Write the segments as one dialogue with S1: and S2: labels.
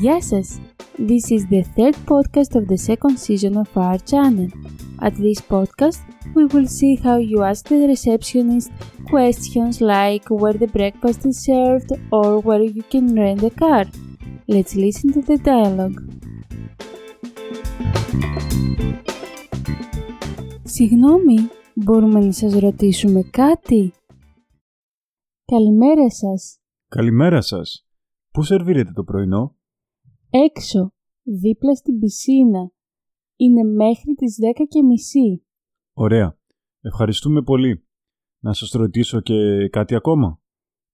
S1: Γεια σας! This is the third podcast of the second season of our channel. At this podcast, we will see how you ask the receptionist questions like where the breakfast is served or where you can rent a car. Let's listen to the dialogue. Συγγνώμη, μπορούμε να σας ρωτήσουμε κάτι? Καλημέρα σας.
S2: Καλημέρα σας. Πού σερβίρετε το πρωινό;
S1: Έξω, δίπλα στην πισίνα. Είναι μέχρι τις 10 και μισή.
S2: Ωραία. Ευχαριστούμε πολύ. Να σας ρωτήσω και κάτι ακόμα.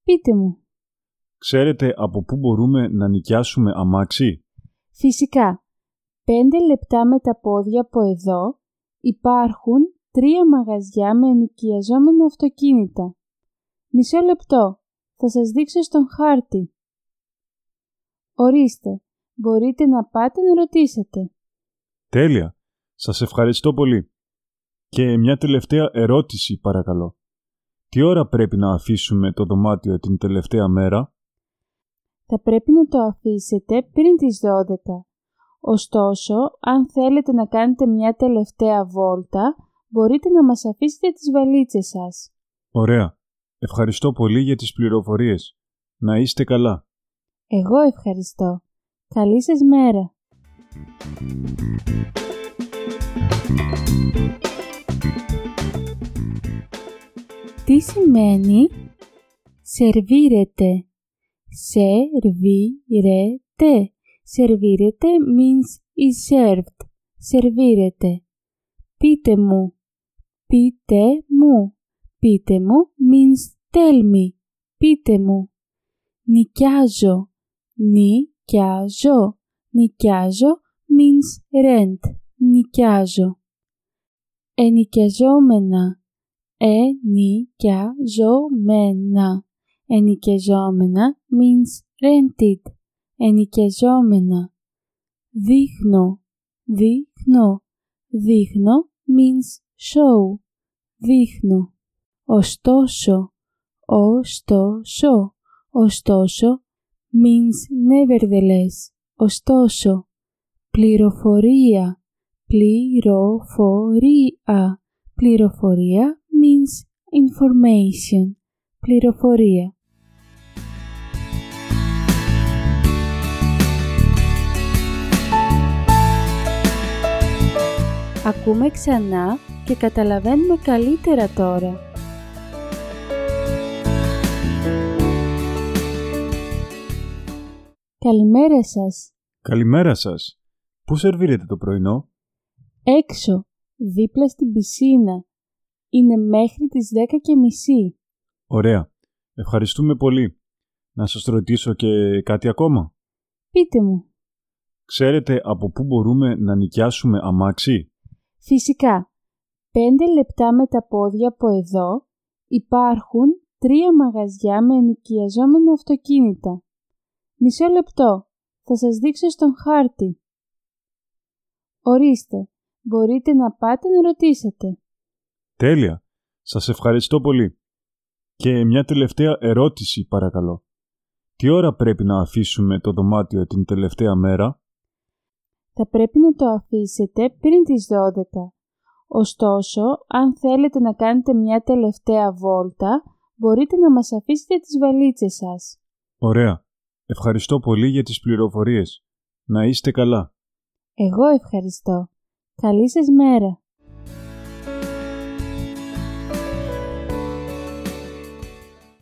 S1: Πείτε μου.
S2: Ξέρετε από πού μπορούμε να νοικιάσουμε αμάξι;
S1: Φυσικά, πέντε λεπτά με τα πόδια από εδώ υπάρχουν τρία μαγαζιά με ενοικιαζόμενα αυτοκίνητα. Μισό λεπτό, θα σας δείξω στον χάρτη. Ορίστε, μπορείτε να πάτε να ρωτήσετε.
S2: Τέλεια. Σας ευχαριστώ πολύ. Και μια τελευταία ερώτηση παρακαλώ. Τι ώρα πρέπει να αφήσουμε το δωμάτιο την τελευταία μέρα;
S1: Θα πρέπει να το αφήσετε πριν τις 12. Ωστόσο, αν θέλετε να κάνετε μια τελευταία βόλτα, μπορείτε να μας αφήσετε τις βαλίτσες σας.
S2: Ωραία. Ευχαριστώ πολύ για τις πληροφορίες. Να είστε καλά.
S1: Εγώ ευχαριστώ. Καλή σας μέρα. Τι σημαίνει σερβίρεται. Σερβίρεται. Σερβίρεται means is served. Σερβίρεται. Πείτε μου. Πείτε μου. Πείτε μου means tell me. Πείτε μου. Νοικιάζω. Νοικιάζω. Νοικιάζω means rent. Νοικιάζω. Ενοικιαζόμενα. Ενοικιαζόμενα. Ενοικιαζόμενα means rented. Ενοικιαζόμενα. Δείχνω. Δείχνω. Δείχνω means show. Δείχνω. Ωστόσο. Ωστόσο. Ωστόσο means nevertheless. Ωστόσο. Πληροφορία. Πληροφορία. Πληροφορία means information. Πληροφορία. Ακούμε ξανά και καταλαβαίνουμε καλύτερα τώρα. Καλημέρα σας.
S2: Καλημέρα σας. Πού σερβίρετε το πρωινό;
S1: Έξω, δίπλα στην πισίνα. Είναι μέχρι τις 10 και μισή.
S2: Ωραία. Ευχαριστούμε πολύ. Να σας ρωτήσω και κάτι ακόμα.
S1: Πείτε μου.
S2: Ξέρετε από πού μπορούμε να νοικιάσουμε αμάξι;
S1: Φυσικά, πέντε λεπτά με τα πόδια από εδώ υπάρχουν τρία μαγαζιά με ενοικιαζόμενα αυτοκίνητα. Μισό λεπτό, θα σας δείξω στον χάρτη. Ορίστε, μπορείτε να πάτε να ρωτήσετε.
S2: Τέλεια. Σας ευχαριστώ πολύ. Και μια τελευταία ερώτηση παρακαλώ. Τι ώρα πρέπει να αφήσουμε το δωμάτιο την τελευταία μέρα;
S1: Θα πρέπει να το αφήσετε πριν τις 12. Ωστόσο, αν θέλετε να κάνετε μια τελευταία βόλτα, μπορείτε να μας αφήσετε τις βαλίτσες σας.
S2: Ωραία. Ευχαριστώ πολύ για τις πληροφορίες. Να είστε καλά.
S1: Εγώ ευχαριστώ. Καλή σας μέρα.